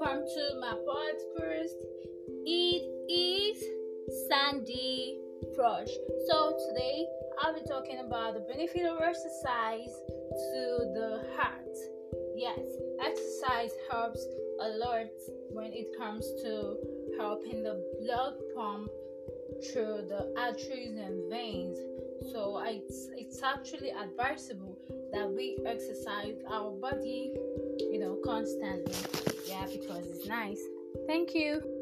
welcome to my podcast. It is Sandy Frosh. So today I'll be talking about the benefit of exercise to the heart. Yes, exercise helps a lot when it comes to helping the blood pump through the arteries and veins. So it's, it's actually advisable that we exercise our body, you know, constantly. Nice. Thank you.